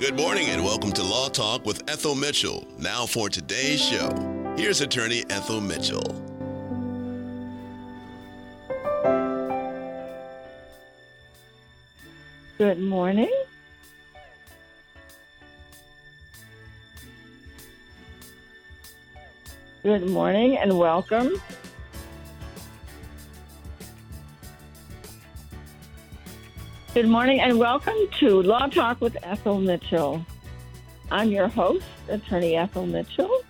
Good morning and welcome to Law Talk with Ethel Mitchell. Now for today's show. Here's attorney Ethel Mitchell. Good morning. Good morning and welcome. Good morning and welcome to Law Talk with Ethel Mitchell. I'm your host, attorney Ethel Mitchell,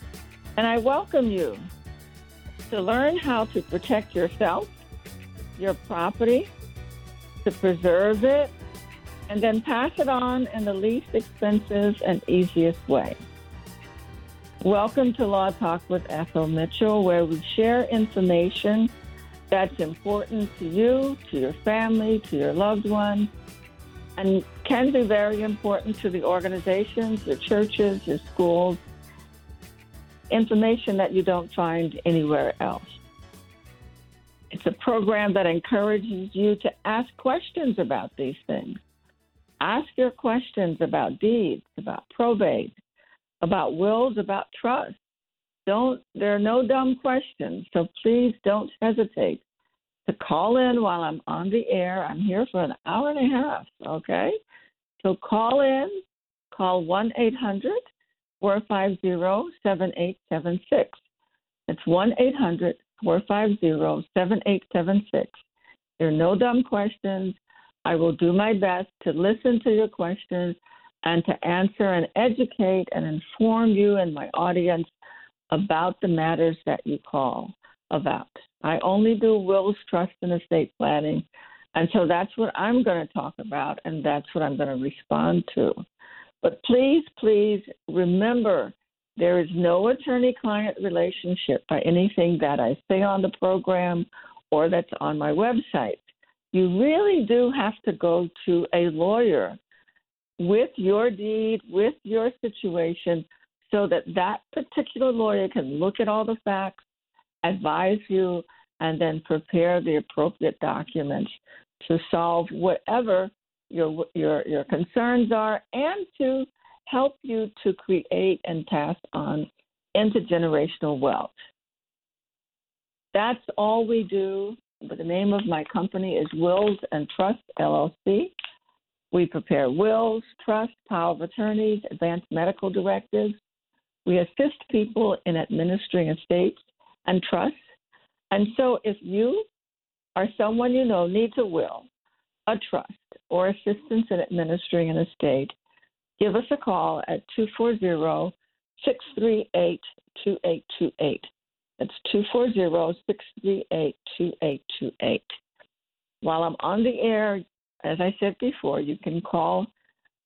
and I welcome you to learn how to protect yourself, your property, to preserve it, and then pass it on in the least expensive and easiest way. Welcome to Law Talk with Ethel Mitchell, where we share information that's important to you, to your family, to your loved ones, and can be very important to the organizations, your churches, your schools, information that you don't find anywhere else. It's a program that encourages you to ask questions about these things. Ask your questions about deeds, about probate, about wills, about trust. Don't there are no dumb questions, so please don't hesitate to call in while I'm on the air. I'm here for an hour and a half, okay? So call in, call 1 800 450 7876. It's 1 800 450 7876. There are no dumb questions. I will do my best to listen to your questions and to answer and educate and inform you and my audience about the matters that you call about. I only do wills, trust, and estate planning. And so that's what I'm going to talk about, and that's what I'm going to respond to. But please, please remember there is no attorney client relationship by anything that I say on the program or that's on my website. You really do have to go to a lawyer with your deed, with your situation, so that that particular lawyer can look at all the facts advise you, and then prepare the appropriate documents to solve whatever your your your concerns are, and to help you to create and pass on intergenerational wealth. That's all we do. But the name of my company is Wills and Trust LLC. We prepare wills, trusts, power of attorneys, advanced medical directives. We assist people in administering estates and trusts. And so if you or someone you know needs a will, a trust, or assistance in administering an estate, give us a call at 240 638 2828. That's 240 638 2828. While I'm on the air, as I said before, you can call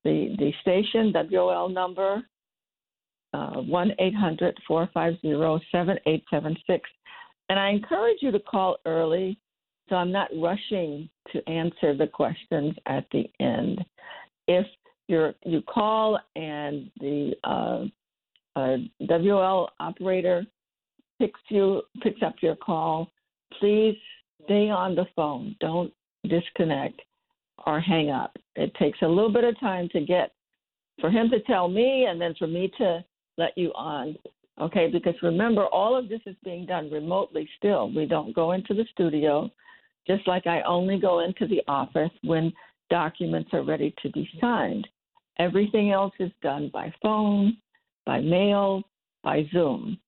the, the station WOL number uh, 1 800 450 7876. And I encourage you to call early so I'm not rushing to answer the questions at the end. If you're, you call and the uh, uh, WOL operator picks you picks up your call, please stay on the phone. Don't disconnect or hang up. It takes a little bit of time to get for him to tell me and then for me to let you on. Okay, because remember, all of this is being done remotely still. We don't go into the studio, just like I only go into the office when documents are ready to be signed. Everything else is done by phone, by mail, by Zoom,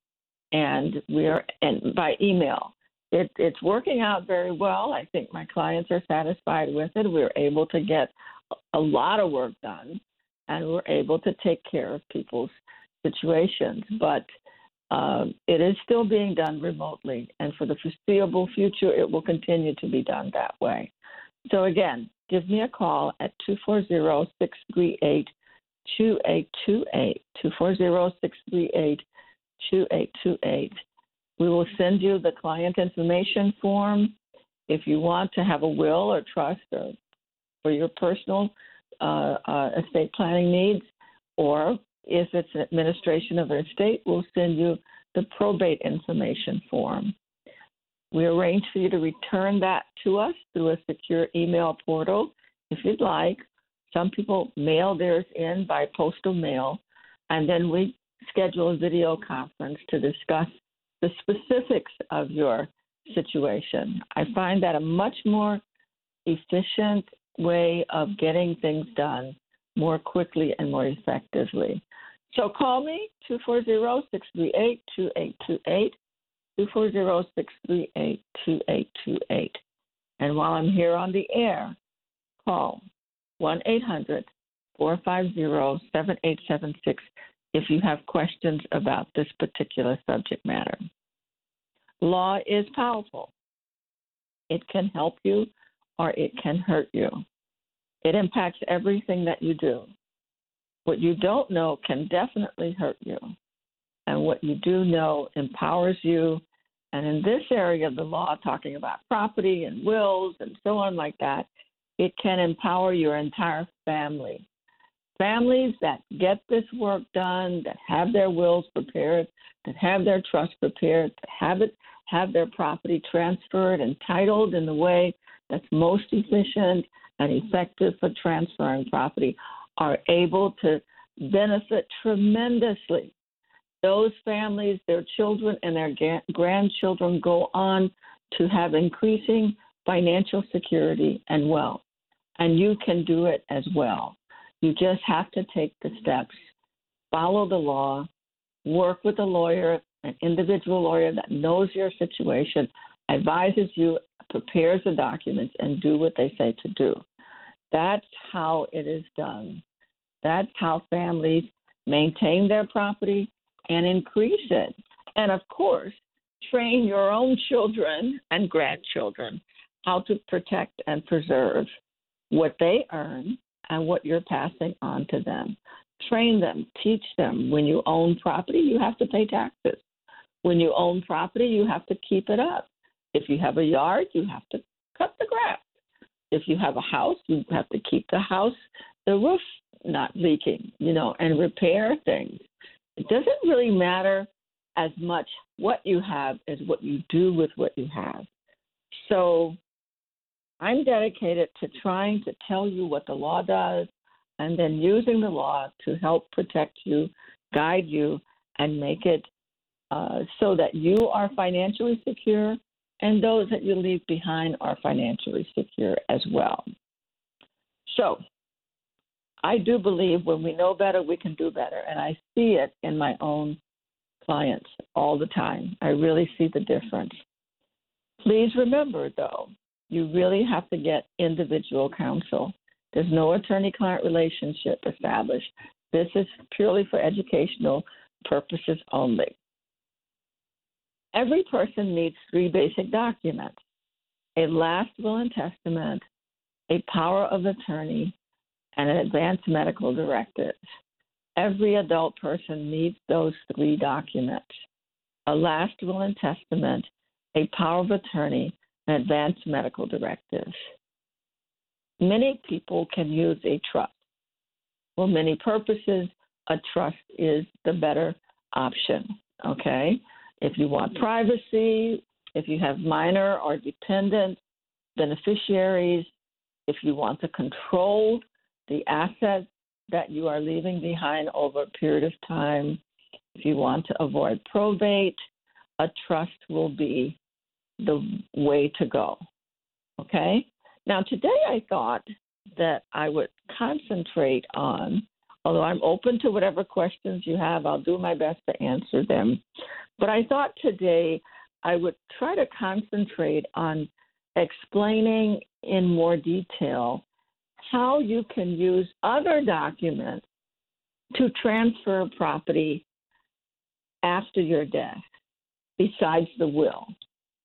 and we're and by email. It, it's working out very well. I think my clients are satisfied with it. We're able to get a lot of work done, and we're able to take care of people's situations, but uh, it is still being done remotely, and for the foreseeable future, it will continue to be done that way. So, again, give me a call at 240 638 2828. 240 638 2828. We will send you the client information form if you want to have a will or trust or for your personal uh, uh, estate planning needs, or if it's an administration of an estate, we'll send you the probate information form. We arrange for you to return that to us through a secure email portal if you'd like, Some people mail theirs in by postal mail, and then we schedule a video conference to discuss the specifics of your situation. I find that a much more efficient way of getting things done more quickly and more effectively. So call me 240-638-2828, 240-638-2828. And while I'm here on the air, call 1-800-450-7876 if you have questions about this particular subject matter. Law is powerful. It can help you or it can hurt you. It impacts everything that you do. What you don't know can definitely hurt you. And what you do know empowers you. And in this area of the law, talking about property and wills and so on like that, it can empower your entire family. Families that get this work done, that have their wills prepared, that have their trust prepared, that have it have their property transferred and titled in the way that's most efficient and effective for transferring property are able to benefit tremendously. Those families, their children, and their grandchildren go on to have increasing financial security and wealth. And you can do it as well. You just have to take the steps, follow the law, work with a lawyer, an individual lawyer that knows your situation, advises you, prepares the documents, and do what they say to do. That's how it is done. That's how families maintain their property and increase it. And of course, train your own children and grandchildren how to protect and preserve what they earn and what you're passing on to them. Train them, teach them. When you own property, you have to pay taxes. When you own property, you have to keep it up. If you have a yard, you have to cut the grass. If you have a house, you have to keep the house, the roof not leaking, you know, and repair things. It doesn't really matter as much what you have as what you do with what you have. So I'm dedicated to trying to tell you what the law does and then using the law to help protect you, guide you, and make it uh, so that you are financially secure and those that you leave behind are financially secure as well. So, I do believe when we know better, we can do better. And I see it in my own clients all the time. I really see the difference. Please remember, though, you really have to get individual counsel. There's no attorney client relationship established. This is purely for educational purposes only. Every person needs three basic documents a last will and testament, a power of attorney, and an advance medical directive. Every adult person needs those three documents a last will and testament, a power of attorney, and advance medical directives. Many people can use a trust. For many purposes, a trust is the better option. Okay? If you want privacy, if you have minor or dependent beneficiaries, if you want to control the assets that you are leaving behind over a period of time, if you want to avoid probate, a trust will be the way to go. Okay? Now, today I thought that I would concentrate on, although I'm open to whatever questions you have, I'll do my best to answer them. But I thought today I would try to concentrate on explaining in more detail how you can use other documents to transfer property after your death besides the will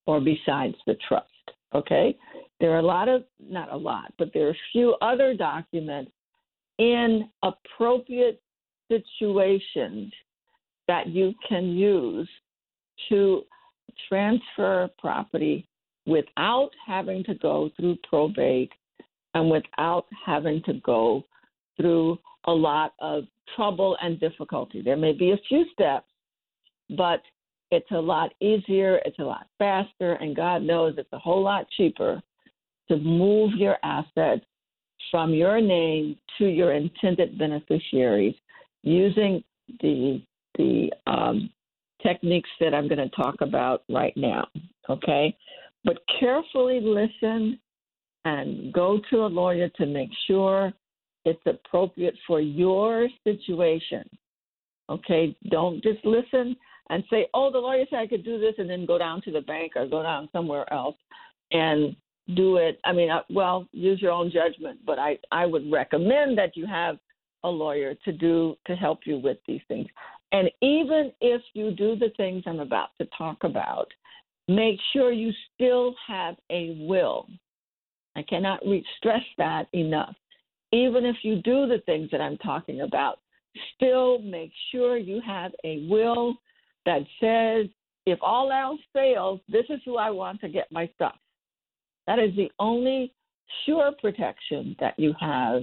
or besides the trust. Okay? There are a lot of, not a lot, but there are a few other documents in appropriate situations that you can use to transfer property without having to go through probate and without having to go through a lot of trouble and difficulty. There may be a few steps, but it's a lot easier, it's a lot faster, and God knows it's a whole lot cheaper to move your assets from your name to your intended beneficiaries using the the um, techniques that I'm going to talk about right now. Okay, but carefully listen and go to a lawyer to make sure it's appropriate for your situation. Okay, don't just listen and say, "Oh, the lawyer said I could do this," and then go down to the bank or go down somewhere else and do it. I mean, uh, well, use your own judgment, but I I would recommend that you have a lawyer to do to help you with these things. And even if you do the things I'm about to talk about, make sure you still have a will. I cannot re- stress that enough. Even if you do the things that I'm talking about, still make sure you have a will that says, if all else fails, this is who I want to get my stuff. That is the only sure protection that you have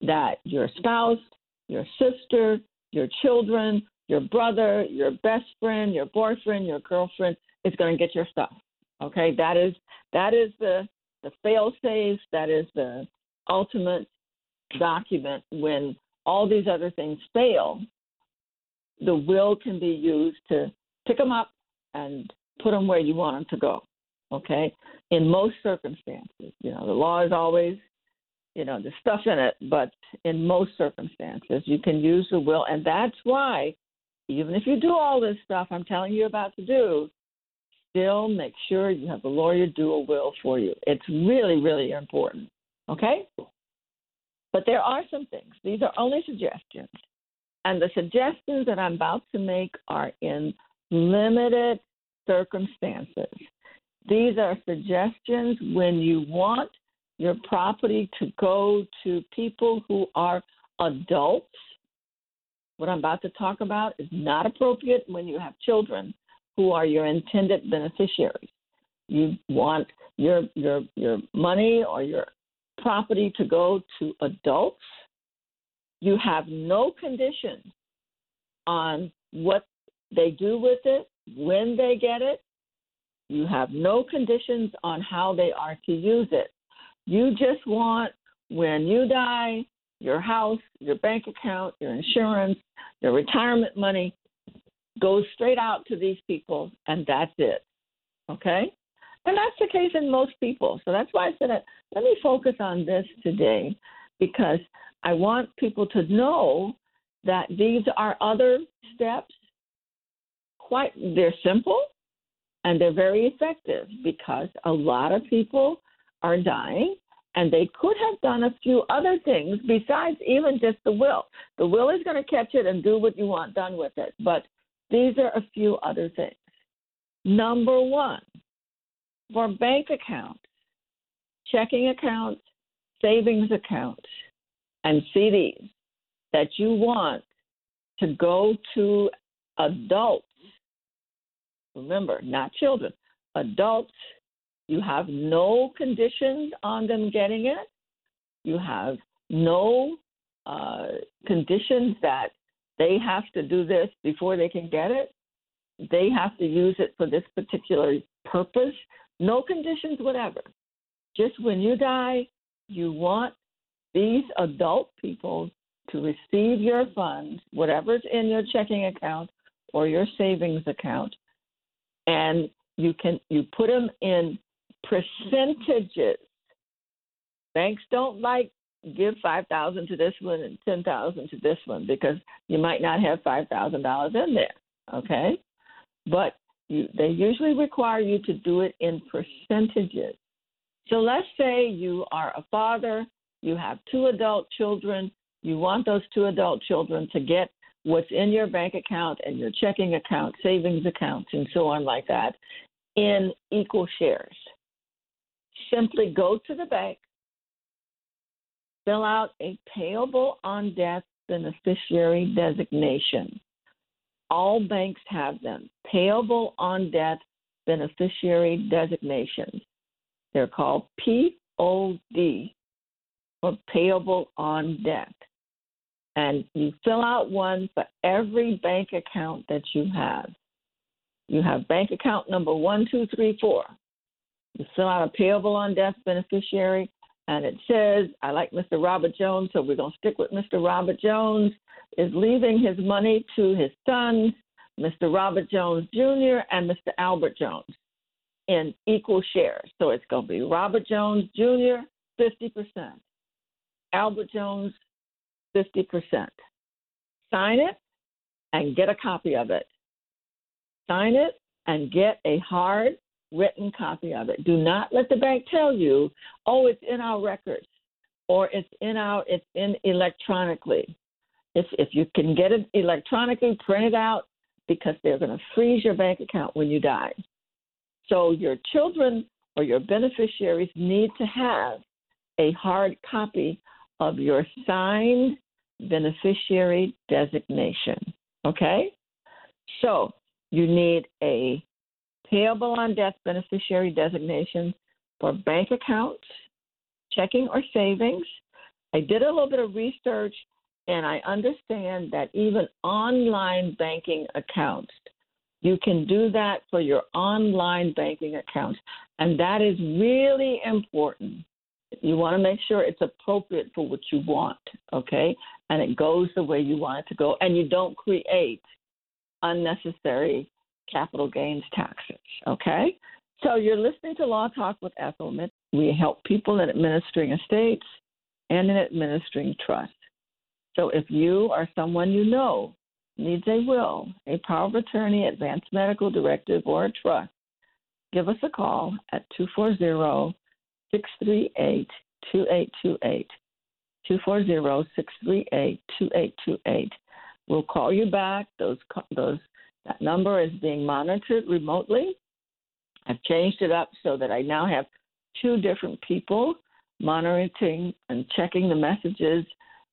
that your spouse, your sister, your children, your brother, your best friend, your boyfriend, your girlfriend is going to get your stuff. Okay, that is that is the the fail safe. That is the ultimate document when all these other things fail. The will can be used to pick them up and put them where you want them to go. Okay, in most circumstances, you know the law is always you know, the stuff in it, but in most circumstances, you can use the will. And that's why, even if you do all this stuff I'm telling you about to do, still make sure you have a lawyer do a will for you. It's really, really important. Okay? But there are some things. These are only suggestions. And the suggestions that I'm about to make are in limited circumstances. These are suggestions when you want your property to go to people who are adults. What I'm about to talk about is not appropriate when you have children who are your intended beneficiaries. You want your your your money or your property to go to adults. You have no conditions on what they do with it, when they get it. You have no conditions on how they are to use it. You just want when you die, your house, your bank account, your insurance, your retirement money goes straight out to these people, and that's it. Okay? And that's the case in most people. So that's why I said, let me focus on this today because I want people to know that these are other steps. Quite, they're simple and they're very effective because a lot of people are dying, and they could have done a few other things besides even just the will. The will is going to catch it and do what you want done with it, but these are a few other things. Number one, for bank accounts, checking accounts, savings accounts, and CDs that you want to go to adults. Remember, not children, adults you have no conditions on them getting it. You have no uh, conditions that they have to do this before they can get it. They have to use it for this particular purpose. No conditions, whatever. Just when you die, you want these adult people to receive your funds, whatever's in your checking account or your savings account, and you can you put them in percentages. Banks don't like give five thousand to this one and ten thousand to this one because you might not have five thousand dollars in there. Okay, but you, they usually require you to do it in percentages. So let's say you are a father, you have two adult children, you want those two adult children to get what's in your bank account and your checking account, savings accounts, and so on like that in equal shares simply go to the bank, fill out a payable on death beneficiary designation. All banks have them. Payable on death beneficiary designations. They're called POD, or payable on death. And you fill out one for every bank account that you have. You have bank account number 1234. You fill out a payable on death beneficiary, and it says, I like Mr. Robert Jones, so we're going to stick with Mr. Robert Jones, is leaving his money to his sons, Mr. Robert Jones Jr. and Mr. Albert Jones, in equal shares. So it's going to be Robert Jones Jr., 50%, Albert Jones, 50%. Sign it and get a copy of it. Sign it and get a hard written copy of it. Do not let the bank tell you, oh, it's in our records or it's in our it's in electronically. If if you can get it electronically, print it out because they're going to freeze your bank account when you die. So your children or your beneficiaries need to have a hard copy of your signed beneficiary designation. Okay? So you need a payable on death beneficiary designation for bank accounts, checking or savings. I did a little bit of research and I understand that even online banking accounts, you can do that for your online banking accounts. And that is really important. You want to make sure it's appropriate for what you want, okay? And it goes the way you want it to go. And you don't create unnecessary capital gains taxes. Okay? So you're listening to Law Talk with Ethel. We help people in administering estates and in administering trusts. So if you or someone you know needs a will, a power of attorney, advance medical directive, or a trust, give us a call at 240 638 2828. 240 638 2828. We'll call you back. Those, those that number is being monitored remotely. I've changed it up so that I now have two different people monitoring and checking the messages,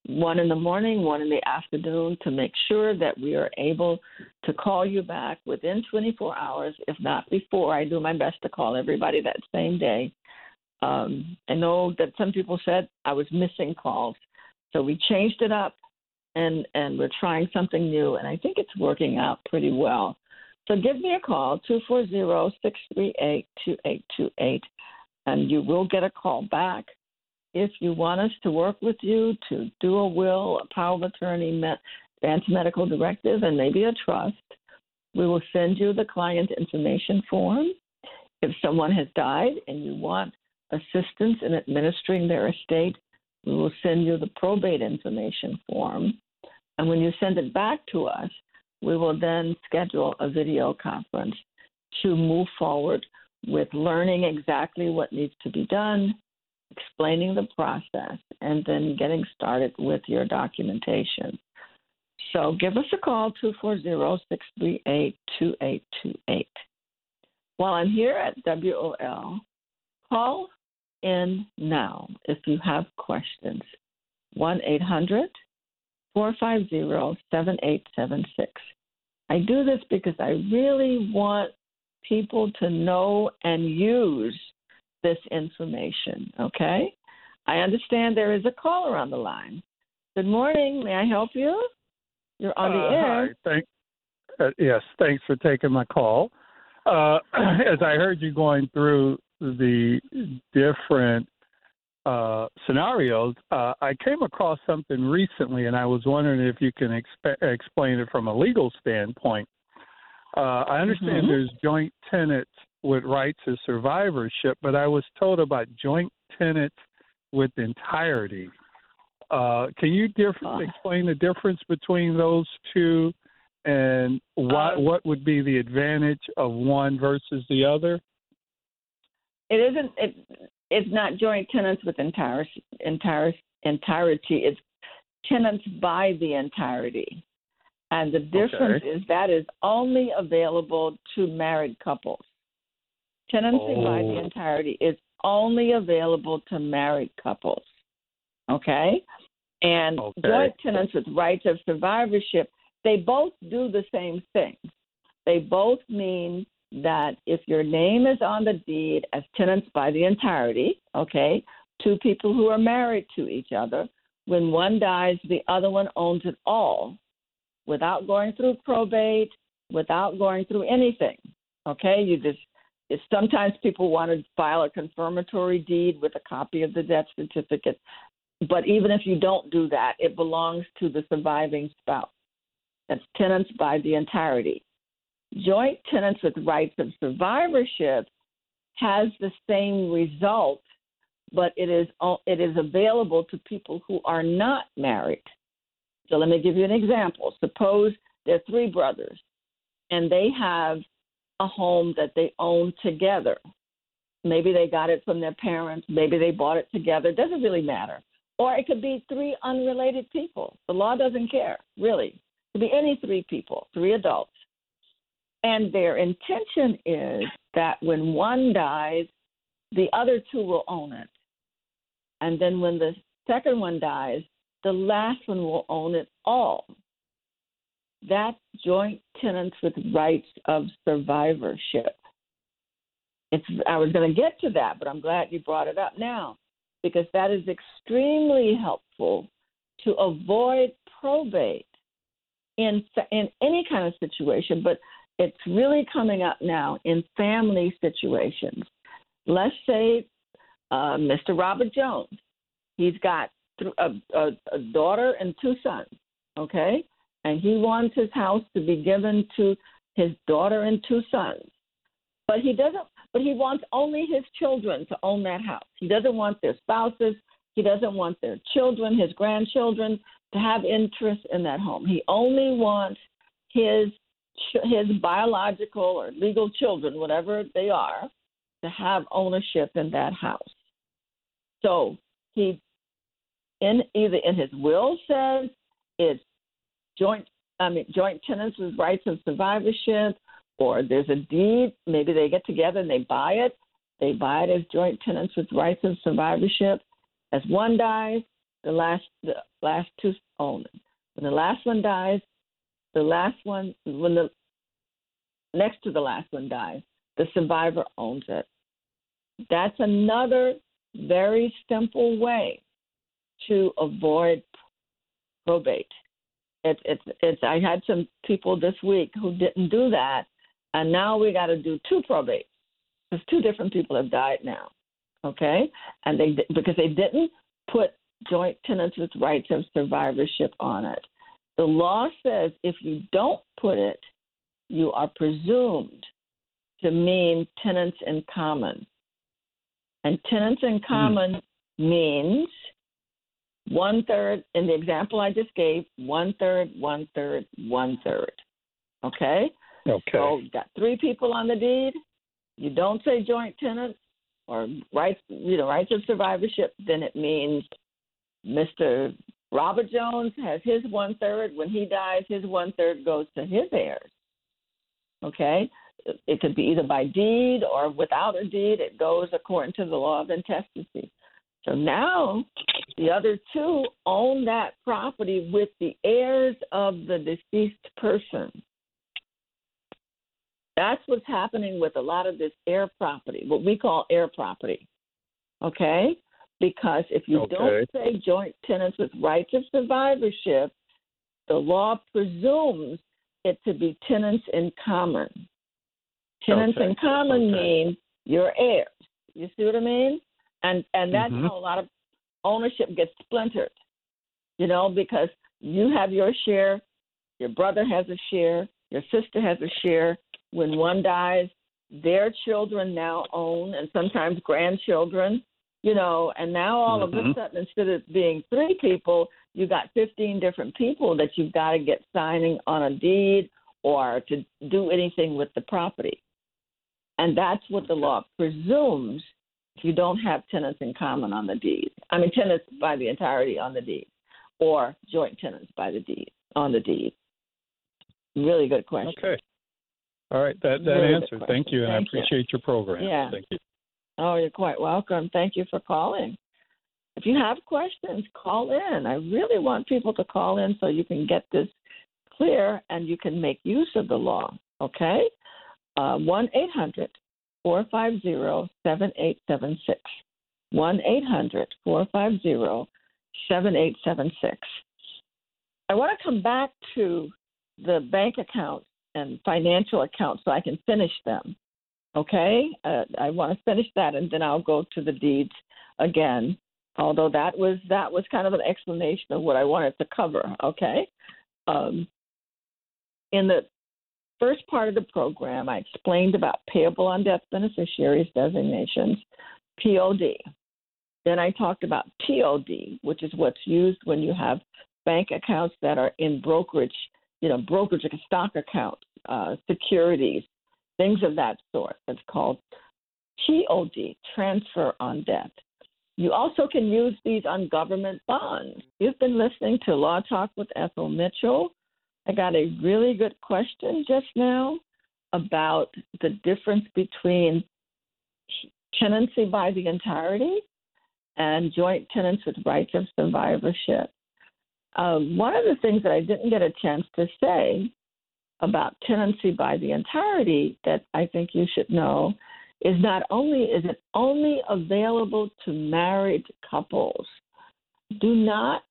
one in the morning, one in the afternoon, to make sure that we are able to call you back within 24 hours, if not before. I do my best to call everybody that same day. Um, I know that some people said I was missing calls, so we changed it up and and we're trying something new, and I think it's working out pretty well. So give me a call, 240-638-2828, and you will get a call back. If you want us to work with you to do a will, a power of attorney, advance medical directive, and maybe a trust, we will send you the client information form. If someone has died and you want assistance in administering their estate, we will send you the probate information form. And when you send it back to us, we will then schedule a video conference to move forward with learning exactly what needs to be done, explaining the process, and then getting started with your documentation. So give us a call, 240 638 2828. While I'm here at WOL, call in now if you have questions. 1 800 450 7876. I do this because I really want people to know and use this information, okay? I understand there is a caller on the line. Good morning. May I help you? You're on the uh, air. Hi. Thank, uh, yes, thanks for taking my call. Uh, as I heard you going through the different uh, scenarios, uh, I came across something recently, and I was wondering if you can exp- explain it from a legal standpoint. Uh, I understand mm-hmm. there's joint tenants with rights of survivorship, but I was told about joint tenants with entirety. Uh, can you diff- explain the difference between those two, and what uh, what would be the advantage of one versus the other? It isn't it it's not joint tenants with entire entire entirety it's tenants by the entirety and the difference okay. is that is only available to married couples tenancy oh. by the oh. entirety is only available to married couples okay and okay. joint tenants with rights of survivorship they both do the same thing they both mean that if your name is on the deed as tenants by the entirety, okay, two people who are married to each other, when one dies, the other one owns it all without going through probate, without going through anything. Okay, you just sometimes people want to file a confirmatory deed with a copy of the death certificate. But even if you don't do that, it belongs to the surviving spouse. That's tenants by the entirety. Joint tenants with rights of survivorship has the same result, but it is it is available to people who are not married. So let me give you an example. Suppose there are three brothers, and they have a home that they own together. Maybe they got it from their parents. Maybe they bought it together. It doesn't really matter. Or it could be three unrelated people. The law doesn't care, really. It could be any three people, three adults. And their intention is that when one dies, the other two will own it. And then when the second one dies, the last one will own it all. That's joint tenants with rights of survivorship. It's, I was going to get to that, but I'm glad you brought it up now because that is extremely helpful to avoid probate in in any kind of situation, but it's really coming up now in family situations. Let's say uh, Mr. Robert Jones, he's got a, a, a daughter and two sons, okay, and he wants his house to be given to his daughter and two sons, but he doesn't but he wants only his children to own that house. He doesn't want their spouses, he doesn't want their children, his grandchildren to have interest in that home. He only wants his his biological or legal children, whatever they are, to have ownership in that house. So he in either in his will says it's joint I mean joint tenants with rights of survivorship or there's a deed, maybe they get together and they buy it. They buy it as joint tenants with rights of survivorship. As one dies, the last the last two own it. When the last one dies, the last one when the next to the last one dies, the survivor owns it. That's another very simple way to avoid probate. It's it's it's I had some people this week who didn't do that and now we got to do two probates because two different people have died now. Okay, and they because they didn't put joint tenants with rights of survivorship on it. The law says if you don't put it, you are presumed to mean tenants in common. And tenants in common mm. means one third, in the example I just gave, one third, one third, one third. Okay? Okay. So got three people on the deed. You don't say joint tenants or rights, you know, rights of survivorship. Then it means Mr. Robert Jones has his one third. When he dies, his one third goes to his heirs. Okay. It could be either by deed or without a deed. It goes according to the law of intestacy. So now the other two own that property with the heirs of the deceased person. That's what's happening with a lot of this heir property, what we call heir property. Okay? Because if you okay. don't say joint tenants with rights of survivorship, the law presumes it to be tenants in common. Tenants okay. in common okay. mean your heirs. You see what I mean? And and that's mm-hmm. how a lot of ownership gets splintered. You know, because you have your share, your brother has a share, your sister has a share, when one dies, their children now own, and sometimes grandchildren, you know, and now all mm-hmm. of a mm-hmm. sudden, instead of being three people, you got 15 different people that you've got to get signing on a deed or to do anything with the property. And that's what the law presumes if you don't have tenants in common on the deed. I mean, tenants by the entirety on the deed or joint tenants by the deed on the deed. Really good question. Okay. All right, that that really answer. Thank you, and Thank I appreciate you. your program. Yeah. Thank you. Oh, you're quite welcome. Thank you for calling. If you have questions, call in. I really want people to call in so you can get this clear and you can make use of the law. Okay? Uh, 1 800 450 7876. 1 800 450 7876. I want to come back to the bank account and financial accounts so I can finish them. Okay, uh, I want to finish that, and then I'll go to the deeds again. Although that was that was kind of an explanation of what I wanted to cover. Okay, um, in the first part of the program, I explained about payable on death beneficiaries designations, POD. Then I talked about TOD, which is what's used when you have bank accounts that are in brokerage, you know, brokerage stock accounts, uh, securities, things of that sort. That's called TOD, transfer on death. You also can use these on government bonds. You've been listening to Law Talk with Ethel Mitchell. I got a really good question just now about the difference between tenancy by the entirety and joint tenants with rights of survivorship. Um, one of the things that I didn't get a chance to say about tenancy by the entirety that I think you should know is not only is it only available to married couples. Do not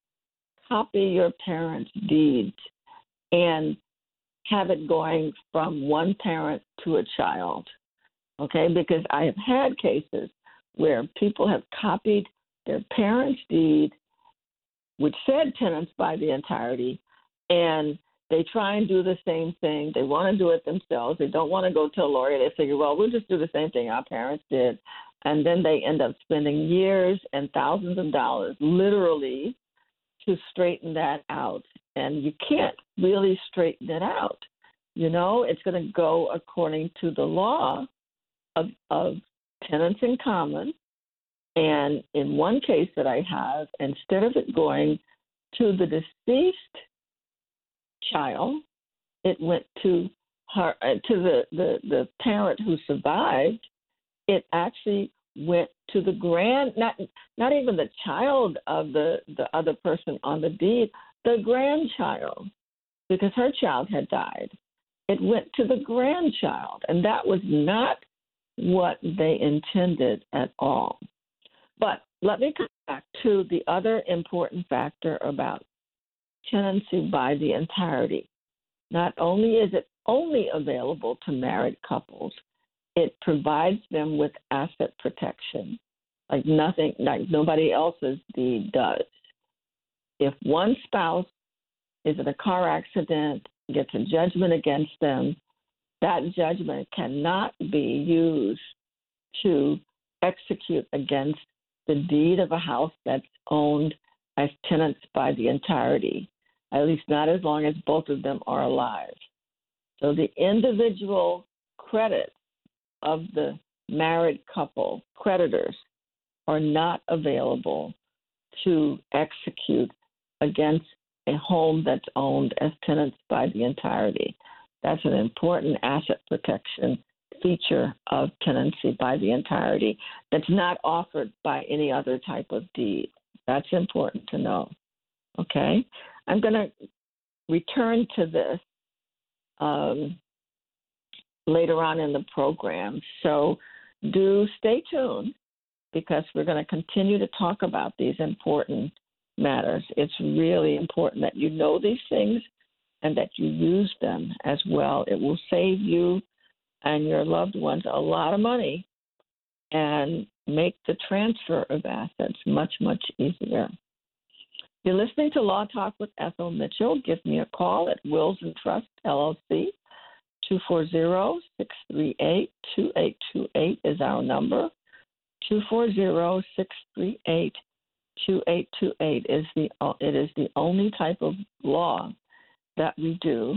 copy your parents' deeds and have it going from one parent to a child. Okay, because I have had cases where people have copied their parents' deed, which said tenants by the entirety, and they try and do the same thing. They want to do it themselves. They don't want to go to a lawyer. They figure, well, we'll just do the same thing our parents did. And then they end up spending years and thousands of dollars, literally, to straighten that out. And you can't really straighten it out. You know, it's going to go according to the law of, of tenants in common. And in one case that I have, instead of it going to the deceased child. It went to her uh, to the, the the parent who survived. It actually went to the grand not not even the child of the the other person on the deed, the grandchild, because her child had died. It went to the grandchild, and that was not what they intended at all. But let me come back to the other important factor about tenancy by the entirety. Not only is it only available to married couples, it provides them with asset protection, like nothing, like nobody else's deed does. If one spouse is in a car accident, gets a judgment against them, that judgment cannot be used to execute against the deed of a house that's owned as tenants by the entirety at least not as long as both of them are alive. So the individual credit of the married couple, creditors, are not available to execute against a home that's owned as tenants by the entirety. That's an important asset protection feature of tenancy by the entirety that's not offered by any other type of deed. That's important to know. Okay? I'm going to return to this um, later on in the program. So do stay tuned because we're going to continue to talk about these important matters. It's really important that you know these things and that you use them as well. It will save you and your loved ones a lot of money and make the transfer of assets much, much easier. You're listening to Law Talk with Ethel Mitchell. Give me a call at Wills and Trust LLC. 240-638-2828 is our number. 240-638-2828 is the it is the only type of law that we do.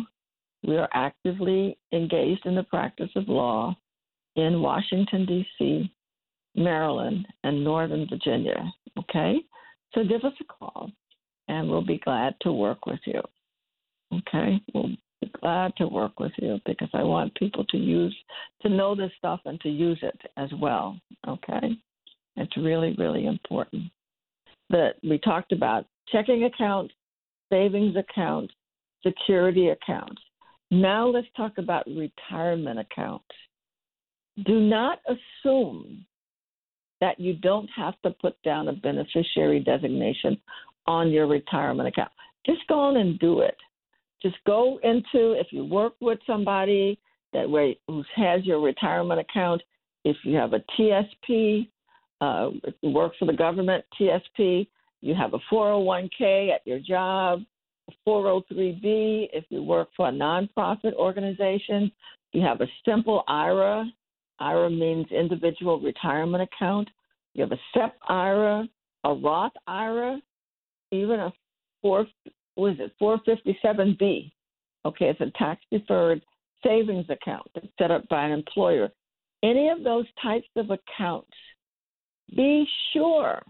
We are actively engaged in the practice of law in Washington D.C., Maryland, and Northern Virginia. Okay, so give us a call and we'll be glad to work with you. Okay? We'll be glad to work with you because I want people to use, to know this stuff and to use it as well. Okay? It's really, really important. That we talked about checking accounts, savings accounts, security accounts. Now let's talk about retirement accounts. Do not assume that you don't have to put down a beneficiary designation on your retirement account. Just go on and do it. Just go into, if you work with somebody that way who has your retirement account. If you have a TSP, uh, work for the government, TSP, you have a 401k at your job, 403b if you work for a nonprofit organization. You have a simple IRA. IRA means individual retirement account. You have a SEP IRA, a Roth IRA, even a four was it 457b. Okay, it's a tax deferred savings account that's set up by an employer. Any of those types of accounts, be sure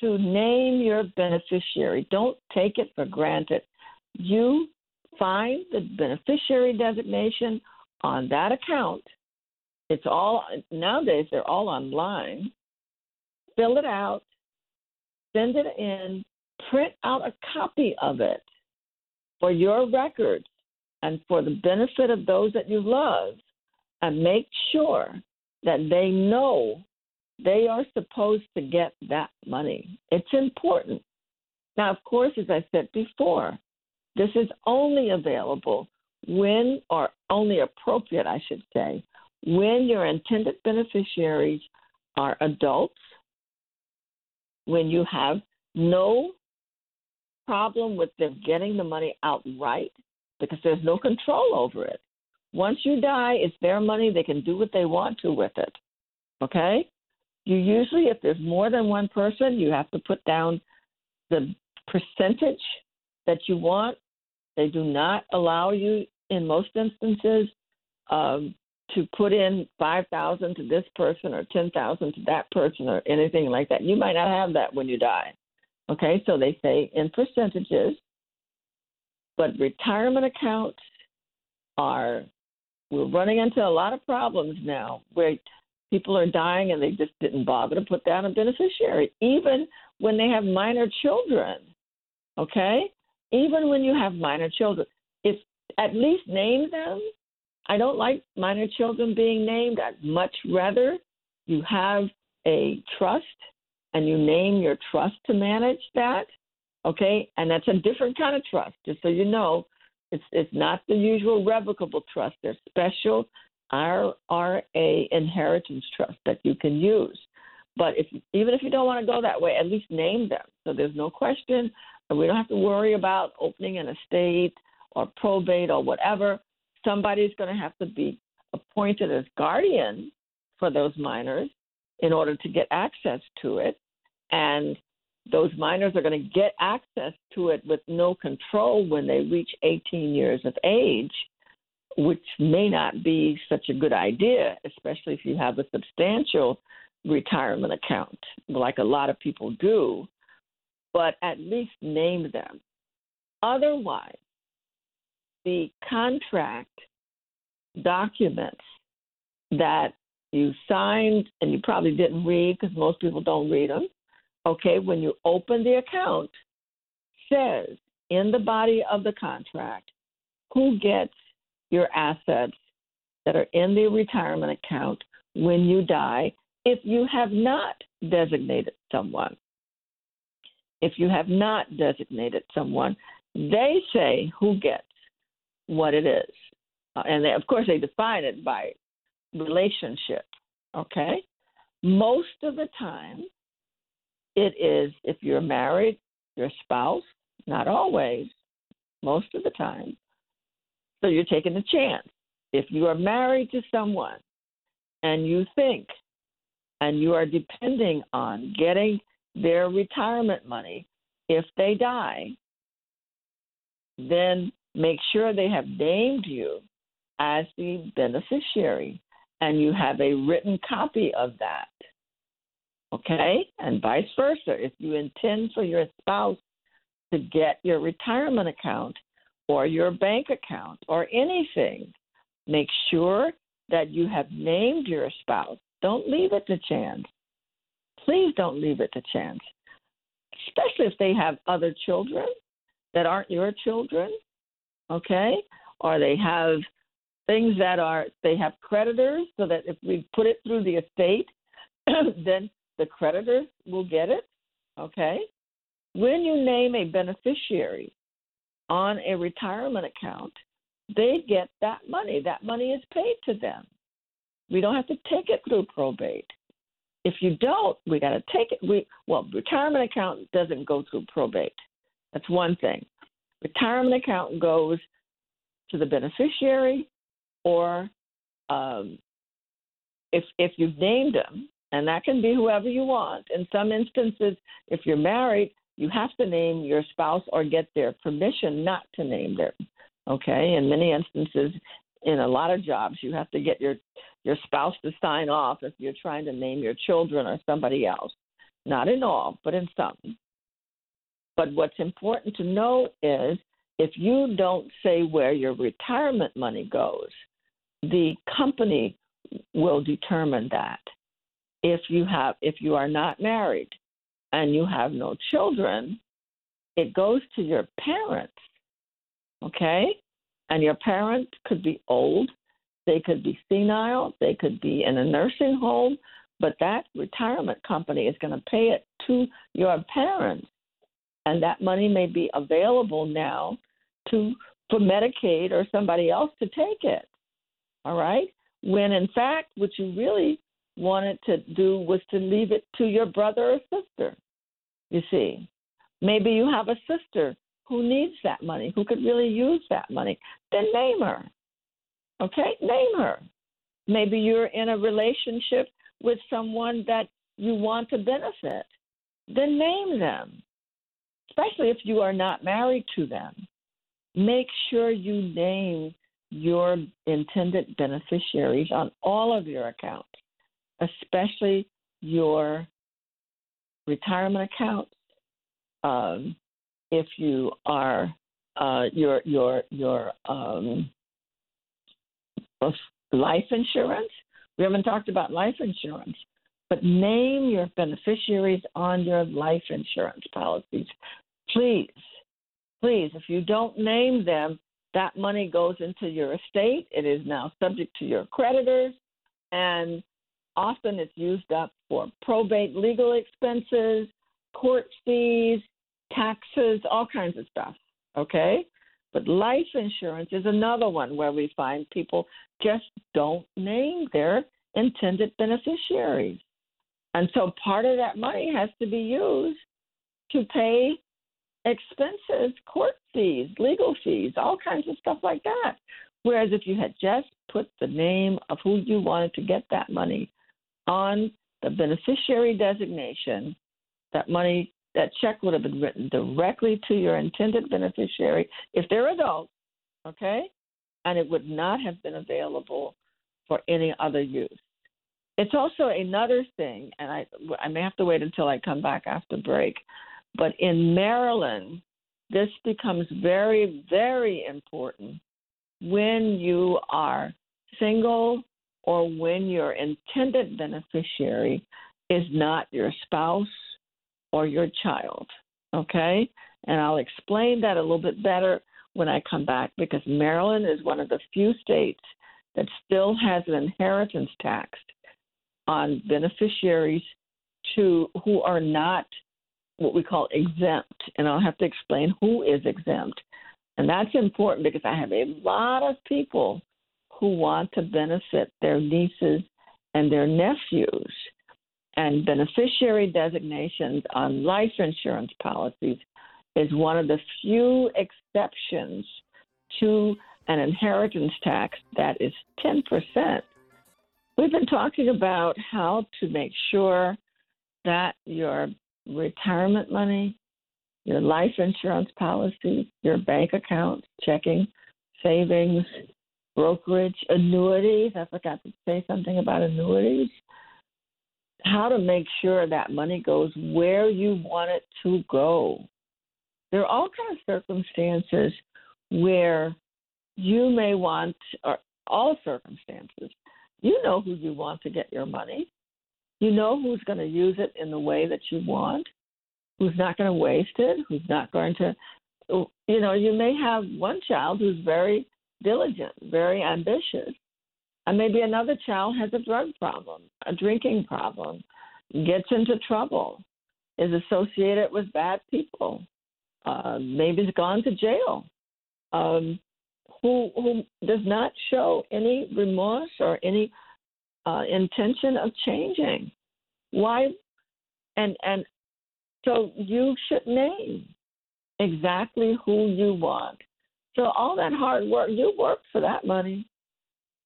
to name your beneficiary. Don't take it for granted. You find the beneficiary designation on that account. It's all nowadays they're all online. Fill it out, send it in, print out a copy of it for your records and for the benefit of those that you love, and make sure that they know they are supposed to get that money. It's important. Now, of course, as I said before, this is only available when, or only appropriate, I should say, when your intended beneficiaries are adults, when you have no problem with them getting the money outright because there's no control over it. Once you die, it's their money. They can do what they want to with it. Okay? You usually, if there's more than one person, you have to put down the percentage that you want. They do not allow you, in most instances, um, to put in five thousand to this person or ten thousand to that person or anything like that. You might not have that when you die. Okay, so they say in percentages, but retirement accounts are we're running into a lot of problems now where people are dying and they just didn't bother to put down a beneficiary, even when they have minor children. Okay? Even when you have minor children, if at least name them. I don't like minor children being named. I'd much rather you have a trust and you name your trust to manage that. Okay? And that's a different kind of trust, just so you know. It's it's not the usual revocable trust. They're special IRA inheritance trust that you can use. But if even if you don't want to go that way, at least name them so there's no question, and we don't have to worry about opening an estate or probate or whatever. Somebody's going to have to be appointed as guardian for those minors in order to get access to it, and those minors are going to get access to it with no control when they reach 18 years of age which may not be such a good idea, especially if you have a substantial retirement account, like a lot of people do, but at least name them. Otherwise, the contract documents that you signed and you probably didn't read because most people don't read them. Okay, when you open the account, says in the body of the contract who gets your assets that are in the retirement account when you die if you have not designated someone. If you have not designated someone, they say who gets what it is. Uh, and they, of course, they define it by relationship. Okay? Most of the time, it is if you're married, your spouse, not always, most of the time, so you're taking a chance. If you are married to someone and you think and you are depending on getting their retirement money if they die, then make sure they have named you as the beneficiary and you have a written copy of that. Okay? And vice versa. If you intend for your spouse to get your retirement account or your bank account or anything, make sure that you have named your spouse. Don't leave it to chance. Please don't leave it to chance, especially if they have other children that aren't your children, okay? Or they have things that are, they have creditors, so that if we put it through the estate, then the creditors will get it, okay? When you name a beneficiary, on a retirement account, they get that money. That money is paid to them. We don't have to take it through probate. If you don't, we got to take it. We well, retirement account doesn't go through probate. That's one thing. Retirement account goes to the beneficiary, or um, if if you've named them, and that can be whoever you want. In some instances, if you're married, you have to name your spouse or get their permission not to name them. Okay, in many instances, in a lot of jobs, you have to get your your spouse to sign off if you're trying to name your children or somebody else. Not in all, but in some. But what's important to know is if you don't say where your retirement money goes, the company will determine that. If you have if you are not married and you have no children, it goes to your parents. Okay? And your parent could be old, they could be senile, they could be in a nursing home, but that retirement company is going to pay it to your parents. And that money may be available now to for Medicaid or somebody else to take it. All right? When in fact what you really wanted to do was to leave it to your brother or sister. You see. Maybe you have a sister who needs that money, who could really use that money, then name her. Okay? Name her. Maybe you're in a relationship with someone that you want to benefit. Then name them, especially if you are not married to them. Make sure you name your intended beneficiaries on all of your accounts, especially your retirement accounts, um, if you are uh, your your your um, life insurance. We haven't talked about life insurance, but name your beneficiaries on your life insurance policies, please. Please, if you don't name them, that money goes into your estate. It is now subject to your creditors, and often it's used up for probate legal expenses, court fees, taxes, all kinds of stuff. Okay? But life insurance is another one where we find people just don't name their intended beneficiaries. And so part of that money has to be used to pay expenses, court fees, legal fees, all kinds of stuff like that. Whereas if you had just put the name of who you wanted to get that money on the beneficiary designation, that money that check would have been written directly to your intended beneficiary if they're adults, okay? And it would not have been available for any other use. It's also another thing, and I, I may have to wait until I come back after break, but in Maryland, this becomes very, very important when you are single or when your intended beneficiary is not your spouse or your child. Okay? And I'll explain that a little bit better when I come back because Maryland is one of the few states that still has an inheritance tax on beneficiaries to who are not what we call exempt. And I'll have to explain who is exempt. And that's important because I have a lot of people who want to benefit their nieces and their nephews and beneficiary designations on life insurance policies is one of the few exceptions to an inheritance tax that is 10%. We've been talking about how to make sure that your retirement money, your life insurance policy, your bank accounts, checking, savings, brokerage, annuities. I forgot to say something about annuities how to make sure that money goes where you want it to go. There are all kinds of circumstances where you may want, or all circumstances, you know who you want to get your money. You know who's going to use it in the way that you want, who's not going to waste it, who's not going to, you know, you may have one child who's very diligent, very ambitious, and maybe another child has a drug problem, a drinking problem, gets into trouble, is associated with bad people, uh, maybe has gone to jail. Um, who who does not show any remorse or any uh, intention of changing. Why? And and so you should name exactly who you want. So all that hard work, you worked for that money.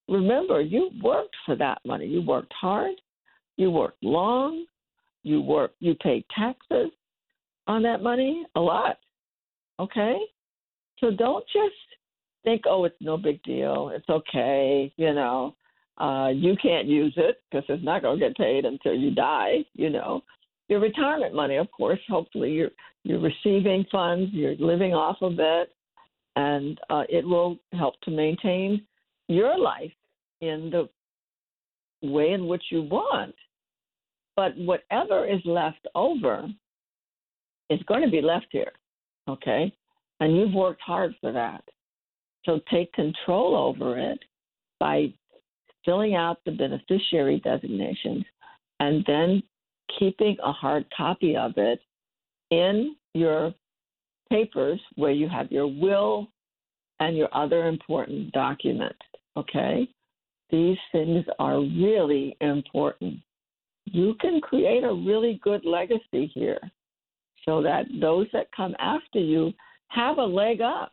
Remember, you worked for that money. You worked hard. You worked long. You worked. You paid taxes on that money a lot. Okay, so don't just think, oh, it's no big deal. It's okay. You know, uh, you can't use it because it's not going to get paid until you die. You know, your retirement money, of course. Hopefully, you're you're receiving funds. You're living off of it, and uh, it will help to maintain your life in the way in which you want. But whatever is left over is going to be left here, okay? And you've worked hard for that. So take control over it by filling out the beneficiary designations and then keeping a hard copy of it in your papers where you have your will and your other important documents. Okay? These things are really important. You can create a really good legacy here so that those that come after you have a leg up.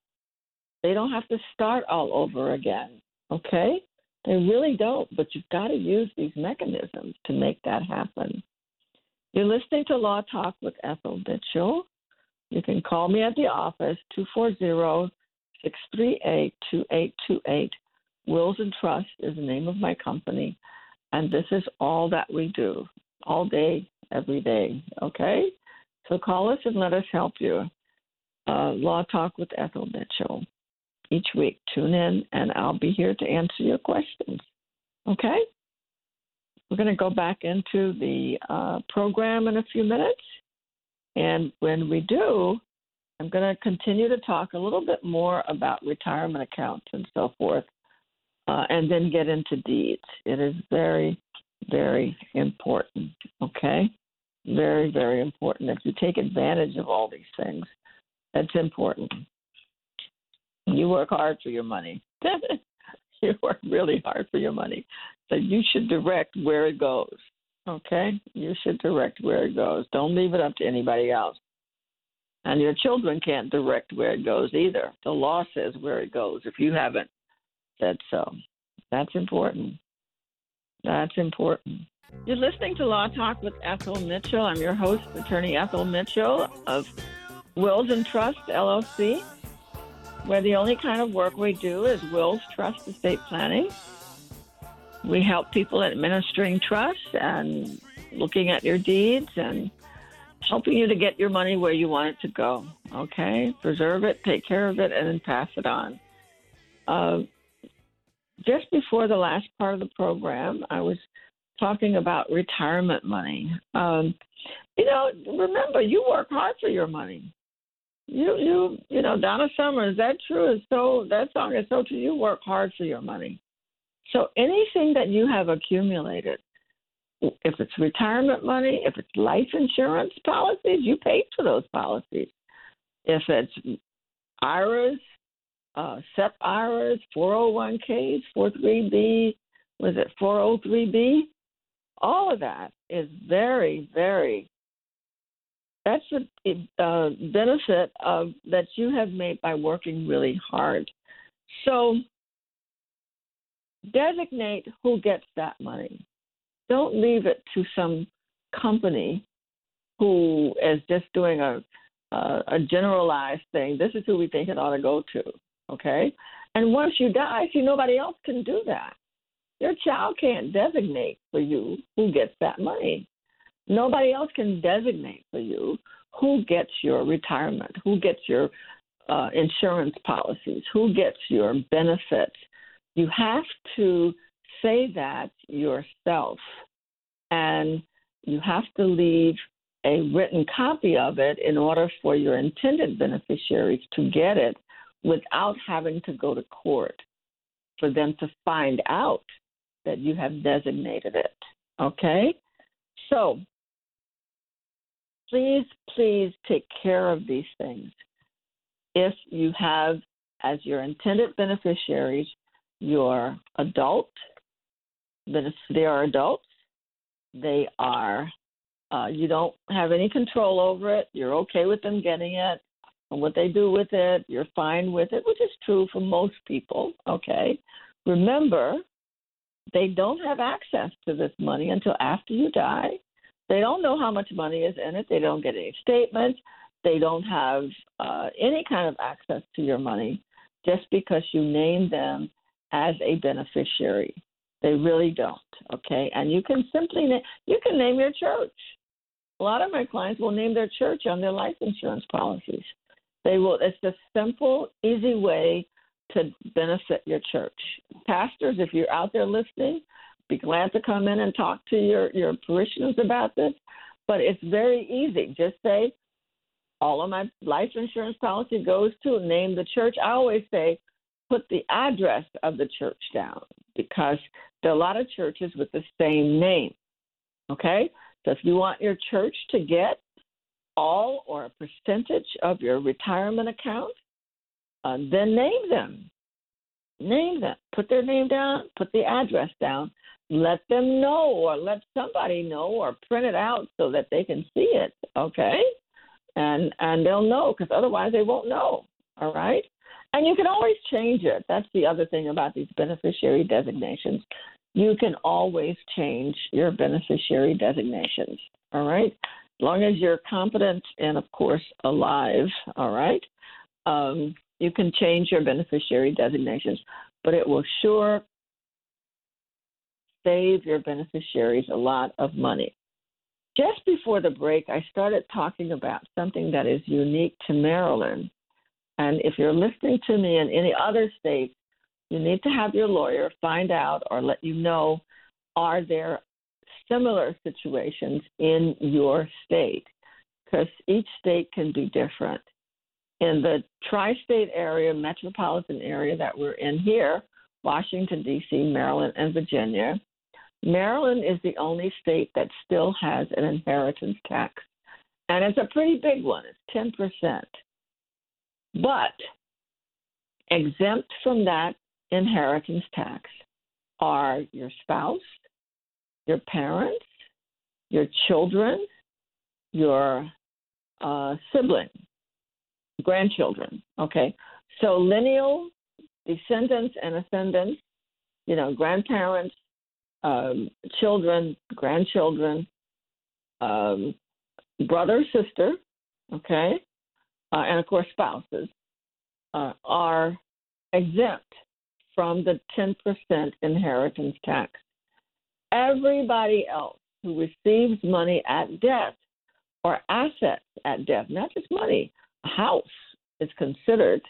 They don't have to start all over again. Okay? They really don't, but you've got to use these mechanisms to make that happen. You're listening to Law Talk with Ethel Mitchell. You can call me at the office, 240 638 2828. Wills and Trust is the name of my company, and this is all that we do, all day, every day. Okay? So call us and let us help you. Uh, Law Talk with Ethel Mitchell. Each week, tune in, and I'll be here to answer your questions. Okay? We're going to go back into the uh, program in a few minutes. And when we do, I'm going to continue to talk a little bit more about retirement accounts and so forth, uh, and then get into deeds. It is very, very important. Okay? Very, very important. If you take advantage of all these things, that's important. You work hard for your money. you work really hard for your money. So you should direct where it goes. Okay? You should direct where it goes. Don't leave it up to anybody else. And your children can't direct where it goes either. The law says where it goes if you haven't said so. That's important. That's important. You're listening to Law Talk with Ethel Mitchell. I'm your host, attorney Ethel Mitchell of Wills and Trust LLC, where the only kind of work we do is wills, trust, estate planning. We help people administering trusts and looking at your deeds and helping you to get your money where you want it to go. Okay? Preserve it, take care of it, and then pass it on. Uh, just before the last part of the program, I was talking about retirement money. Um, you know, remember, you work hard for your money. You, you, you know, Donna Summer, is that true? Is so that song is so true. You work hard for your money. So anything that you have accumulated, if it's retirement money, if it's life insurance policies, you paid for those policies. If it's IRAs, uh, SEP IRAs, 401ks, 43B, was it 403B? All of that is very, very. That's the uh, benefit of that you have made by working really hard. So designate who gets that money. Don't leave it to some company who is just doing a a, generalized thing. This is who we think it ought to go to. Okay, and once you die, see nobody else can do that. Your child can't designate for you who gets that money. Nobody else can designate for you who gets your retirement, who gets your uh, insurance policies, who gets your benefits. You have to say that yourself, and you have to leave a written copy of it in order for your intended beneficiaries to get it without having to go to court for them to find out that you have designated it. Okay? So, please, please take care of these things. If you have as your intended beneficiaries your adult, that they are adults. They are, uh, you don't have any control over it. You're okay with them getting it. And what they do with it, you're fine with it, which is true for most people, okay? Remember, they don't have access to this money until after you die. They don't know how much money is in it. They don't get any statements. They don't have uh, any kind of access to your money just because you name them as a beneficiary. They really don't. Okay, and you can simply na- you can name your church. A lot of my clients will name their church on their life insurance policies. They will. It's a simple, easy way to benefit your church. Pastors, if you're out there listening, be glad to come in and talk to your, your parishioners about this. But it's very easy. Just say, all of my life insurance policy goes to name the church. I always say, put the address of the church down because there are a lot of churches with the same name. Okay? So if you want your church to get all or a percentage of your retirement account, uh, then name them. Name them. Put their name down, put the address down. Let them know or let somebody know or print it out so that they can see it, okay? And and they'll know because otherwise they won't know. All right? And you can always change it. That's the other thing about these beneficiary designations. You can always change your beneficiary designations. All right? As long as you're competent and, of course, alive. All right? Um, you can change your beneficiary designations, but it will sure save your beneficiaries a lot of money. Just before the break, I started talking about something that is unique to Maryland and if you're listening to me in any other state, you need to have your lawyer find out or let you know are there similar situations in your state? Because each state can be different. In the tri state area, metropolitan area that we're in here, Washington, D.C., Maryland, and Virginia, Maryland is the only state that still has an inheritance tax. And it's a pretty big one, it's 10%. But exempt from that inheritance tax are your spouse, your parents, your children, your uh, sibling, grandchildren. Okay, so lineal descendants and ascendants, you know, grandparents, um, children, grandchildren, um, brother, sister, okay, uh, and of course spouses, uh, are exempt from the 10% inheritance tax. Everybody else who receives money at death or assets at death, not just money, a house is considered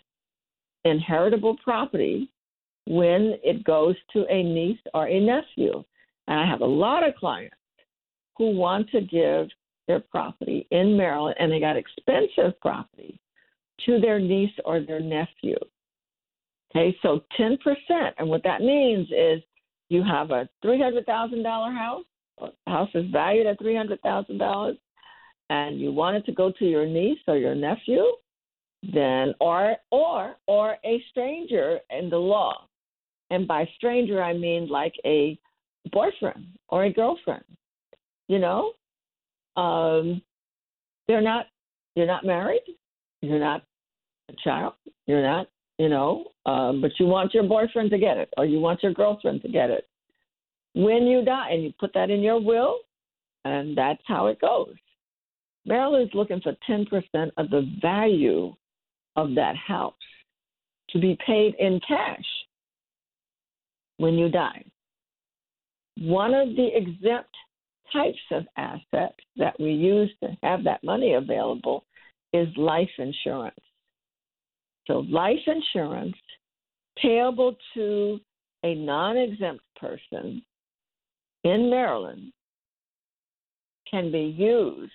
inheritable property when it goes to a niece or a nephew. And I have a lot of clients who want to give their property in Maryland and they got expensive property to their niece or their nephew. Okay, so 10%. And what that means is you have a $300,000 house, house is valued at $300,000, and you want it to go to your niece or your nephew, then or or or a stranger in the law. And by stranger I mean like a boyfriend or a girlfriend. You know, um, they're not you're not married, you're not a child, you're not, you know, um, but you want your boyfriend to get it or you want your girlfriend to get it. When you die, and you put that in your will, and that's how it goes. Maryland is looking for 10% of the value of that house to be paid in cash when you die. One of the exempt types of assets that we use to have that money available is life insurance. So, life insurance payable to a non exempt person in Maryland can be used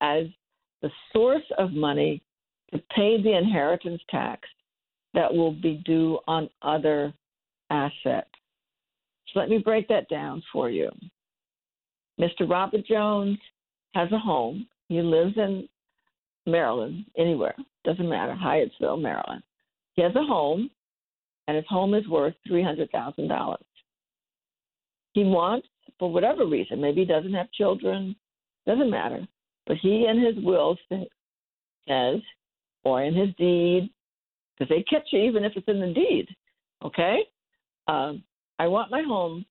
as the source of money to pay the inheritance tax that will be due on other assets. So let me break that down for you. Mr. Robert Jones has a home. He lives in Maryland, anywhere, doesn't matter, Hyattsville, Maryland. He has a home, and his home is worth $300,000. He wants, for whatever reason, maybe he doesn't have children, doesn't matter, but he in his will says, or in his deed, because they catch you even if it's in the deed, okay? Um, I want my home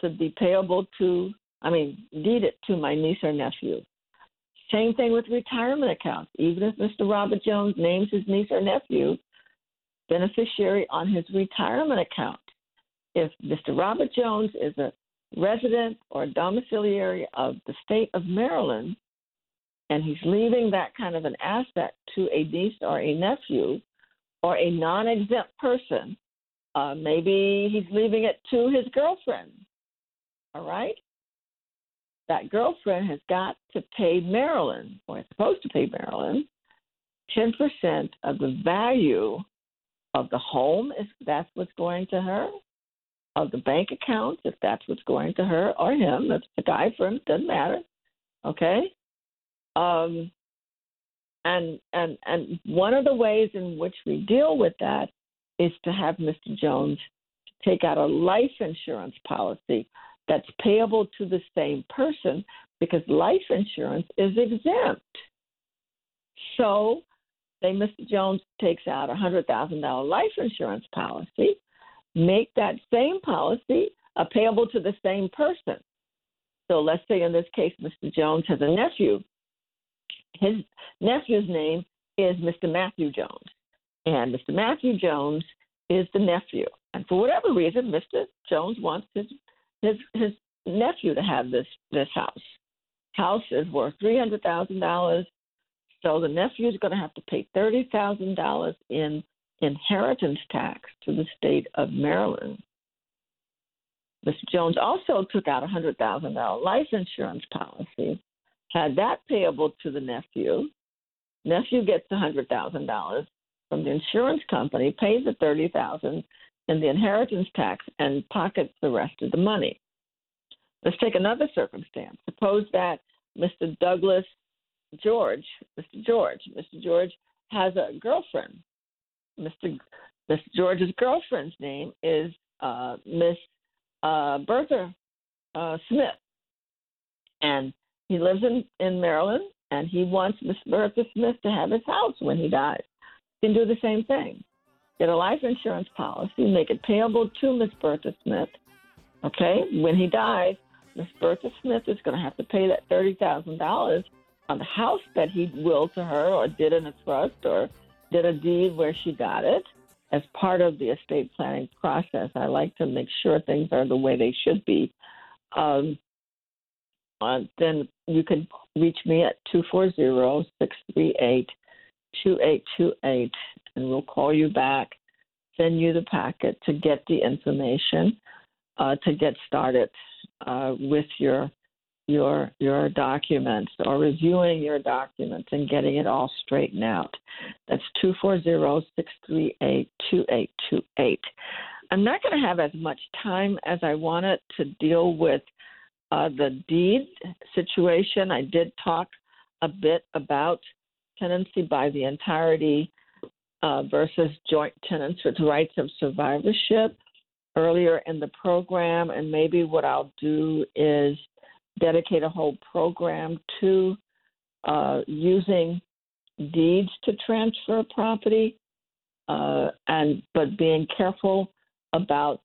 to be payable to, I mean, deed it to my niece or nephew. Same thing with retirement accounts. Even if Mr. Robert Jones names his niece or nephew beneficiary on his retirement account, if Mr. Robert Jones is a resident or domiciliary of the state of Maryland, and he's leaving that kind of an asset to a niece or a nephew or a non exempt person, uh, maybe he's leaving it to his girlfriend. All right? That girlfriend has got to pay Maryland, or is supposed to pay Maryland, 10% of the value of the home, if that's what's going to her, of the bank account, if that's what's going to her or him, if a guy for him, doesn't matter. Okay? Um, and and and one of the ways in which we deal with that is to have Mr. Jones take out a life insurance policy that's payable to the same person because life insurance is exempt. So, say Mr. Jones takes out a hundred thousand dollar life insurance policy, make that same policy a payable to the same person. So let's say in this case Mr. Jones has a nephew his nephew's name is Mr. Matthew Jones. And Mr. Matthew Jones is the nephew. And for whatever reason, Mr. Jones wants his his his nephew to have this this house. House is worth three hundred thousand dollars, so the nephew is going to have to pay thirty thousand dollars in inheritance tax to the state of Maryland. Mr. Jones also took out a hundred thousand dollar life insurance policy had that payable to the nephew. Nephew gets a hundred thousand dollars from the insurance company, pays the thirty thousand in the inheritance tax, and pockets the rest of the money. Let's take another circumstance. Suppose that Mr. Douglas George, Mr. George, Mr. George has a girlfriend. Mr. Mr. George's girlfriend's name is uh, Miss uh, Bertha uh, Smith, and he lives in, in Maryland, and he wants Miss Bertha Smith to have his house when he dies. He can do the same thing. Get a life insurance policy, make it payable to Miss Bertha Smith. Okay, when he dies, Miss Bertha Smith is going to have to pay that thirty thousand dollars on the house that he willed to her, or did in a trust, or did a deed where she got it. As part of the estate planning process, I like to make sure things are the way they should be. Um, uh, then you can reach me at 240 638 2828, and we'll call you back, send you the packet to get the information uh, to get started uh, with your your your documents or reviewing your documents and getting it all straightened out. That's 240-638-2828. I'm not going to have as much time as I wanted to deal with uh, the deed situation, I did talk a bit about tenancy by the entirety uh, versus joint tenants with rights of survivorship earlier in the program, and maybe what I'll do is dedicate a whole program to uh, using deeds to transfer property, uh, and but being careful about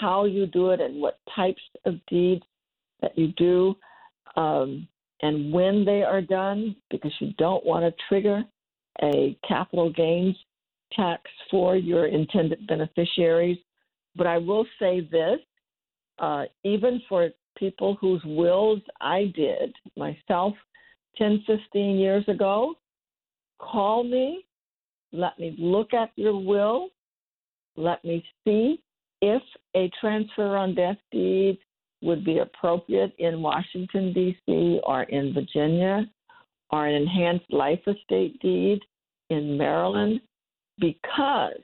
how you do it and what types of deeds that you do um, and when they are done because you don't want to trigger a capital gains tax for your intended beneficiaries. But I will say this uh, even for people whose wills I did myself 10, 15 years ago, call me, let me look at your will, let me see if a transfer on death deed would be appropriate in Washington, D.C., or in Virginia, or an enhanced life estate deed in Maryland, because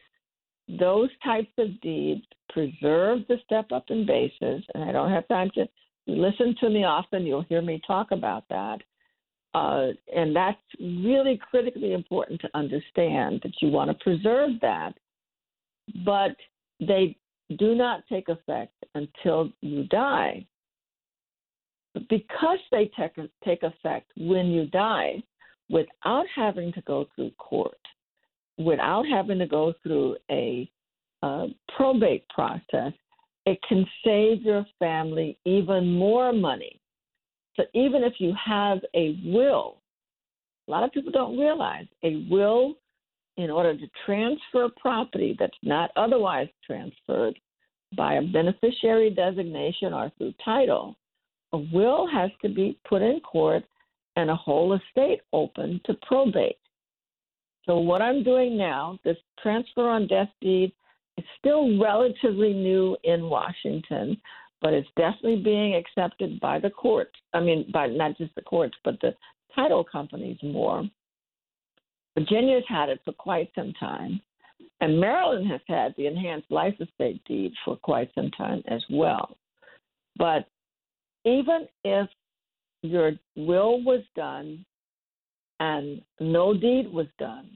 those types of deeds preserve the step up in basis, and I don't have time to listen to me often, you'll hear me talk about that. Uh, and that's really critically important to understand that you want to preserve that, but they do not take effect until you die. Because they take, take effect when you die, without having to go through court, without having to go through a uh, probate process, it can save your family even more money. So even if you have a will, a lot of people don't realize a will, in order to transfer property that's not otherwise transferred by a beneficiary designation or through title, a will has to be put in court and a whole estate open to probate. So what I'm doing now, this transfer on death deed, is still relatively new in Washington, but it's definitely being accepted by the courts. I mean, by not just the courts, but the title companies more. Virginia's had it for quite some time, and Maryland has had the enhanced life estate deed for quite some time as well. But even if your will was done and no deed was done,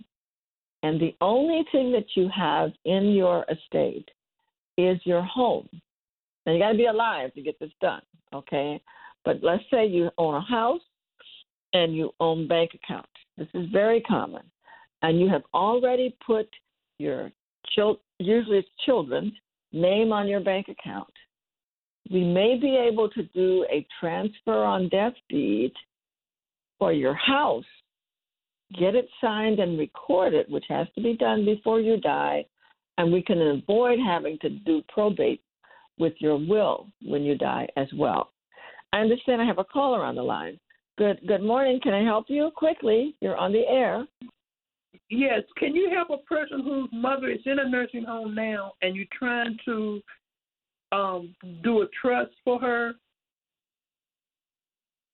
and the only thing that you have in your estate is your home. Now you got to be alive to get this done, okay? But let's say you own a house and you own bank accounts. This is very common, and you have already put your child, usually it's children's name on your bank account. We may be able to do a transfer on death deed for your house get it signed and record it, which has to be done before you die, and we can avoid having to do probate with your will when you die as well. I understand I have a caller on the line. Good good morning. Can I help you quickly? You're on the air. Yes. Can you help a person whose mother is in a nursing home now and you're trying to um, do a trust for her?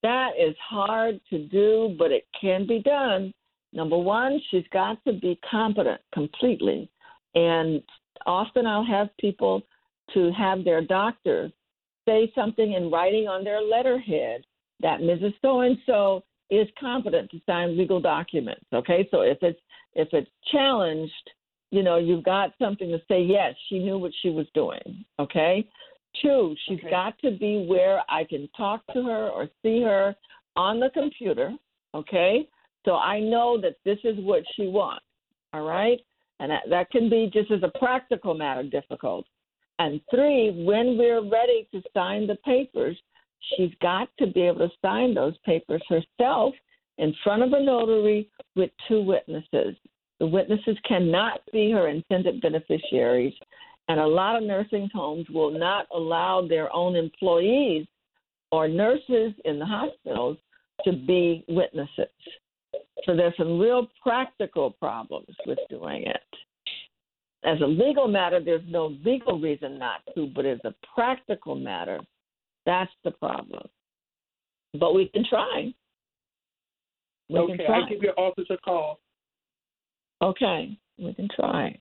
That is hard to do, but it can be done. Number one, she's got to be competent completely. And often I'll have people to have their doctor say something in writing on their letterhead that Mrs. So and so is competent to sign legal documents. Okay, so if it's if it's challenged, you know, you've got something to say. Yes, she knew what she was doing. Okay. Two, she's okay. got to be where I can talk to her or see her on the computer. Okay. So I know that this is what she wants. All right. And that, that can be just as a practical matter difficult. And three, when we're ready to sign the papers, she's got to be able to sign those papers herself in front of a notary with two witnesses. The witnesses cannot be her intended beneficiaries. And a lot of nursing homes will not allow their own employees or nurses in the hospitals to be witnesses. So there's some real practical problems with doing it. As a legal matter, there's no legal reason not to, but as a practical matter, that's the problem. But we can try. We okay, can try. I give your office a call. Okay, we can try.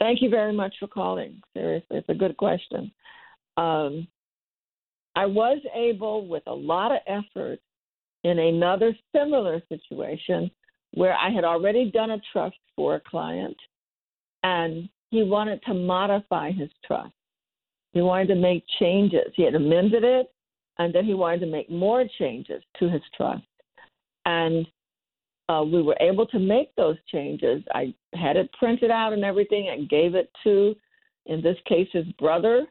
Thank you very much for calling. Seriously, it's a good question. Um, I was able, with a lot of effort, in another similar situation where I had already done a trust for a client and he wanted to modify his trust. He wanted to make changes. He had amended it and then he wanted to make more changes to his trust. And uh, we were able to make those changes. I had it printed out and everything and gave it to, in this case, his brother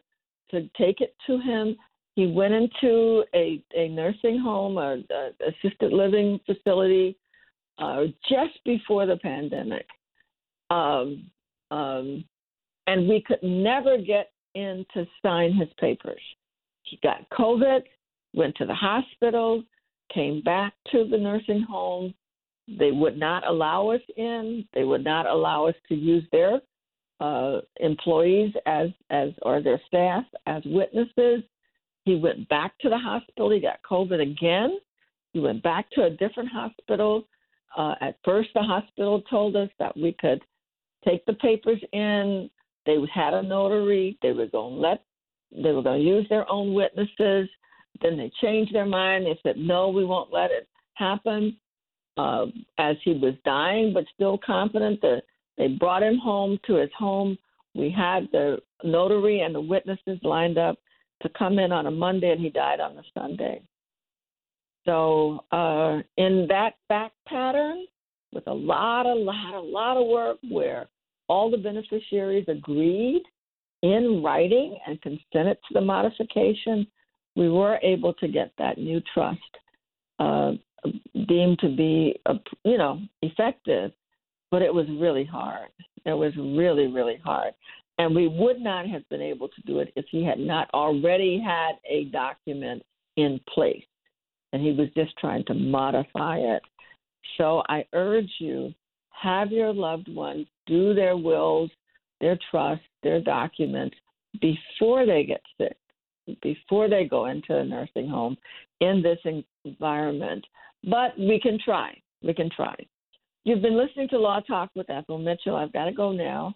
to take it to him he went into a, a nursing home, a, a assisted living facility, uh, just before the pandemic, um, um, and we could never get in to sign his papers. He got COVID, went to the hospital, came back to the nursing home. They would not allow us in. They would not allow us to use their uh, employees as as or their staff as witnesses. He went back to the hospital. He got COVID again. He went back to a different hospital. Uh, at first, the hospital told us that we could take the papers in. They had a notary. They were going to let. They were going to use their own witnesses. Then they changed their mind. They said, "No, we won't let it happened uh, as he was dying, but still confident that they brought him home to his home. We had the notary and the witnesses lined up to come in on a Monday, and he died on the Sunday. So, uh, in that fact pattern, with a lot, a lot, a lot of work where all the beneficiaries agreed in writing and consented to the modification, we were able to get that new trust uh, deemed to be, you know, effective. But it was really hard. It was really, really hard. And we would not have been able to do it if he had not already had a document in place. And he was just trying to modify it. So I urge you have your loved ones do their wills, their trust, their documents before they get sick, before they go into a nursing home in this environment. But we can try. We can try. You've been listening to Law Talk with Ethel Mitchell. I've got to go now.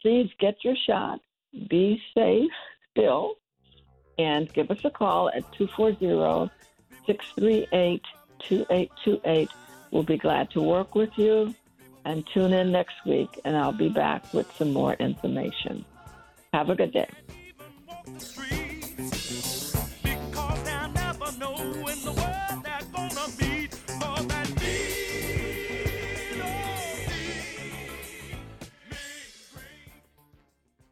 Please get your shot. Be safe still. And give us a call at 240 638 2828. We'll be glad to work with you. And tune in next week, and I'll be back with some more information. Have a good day.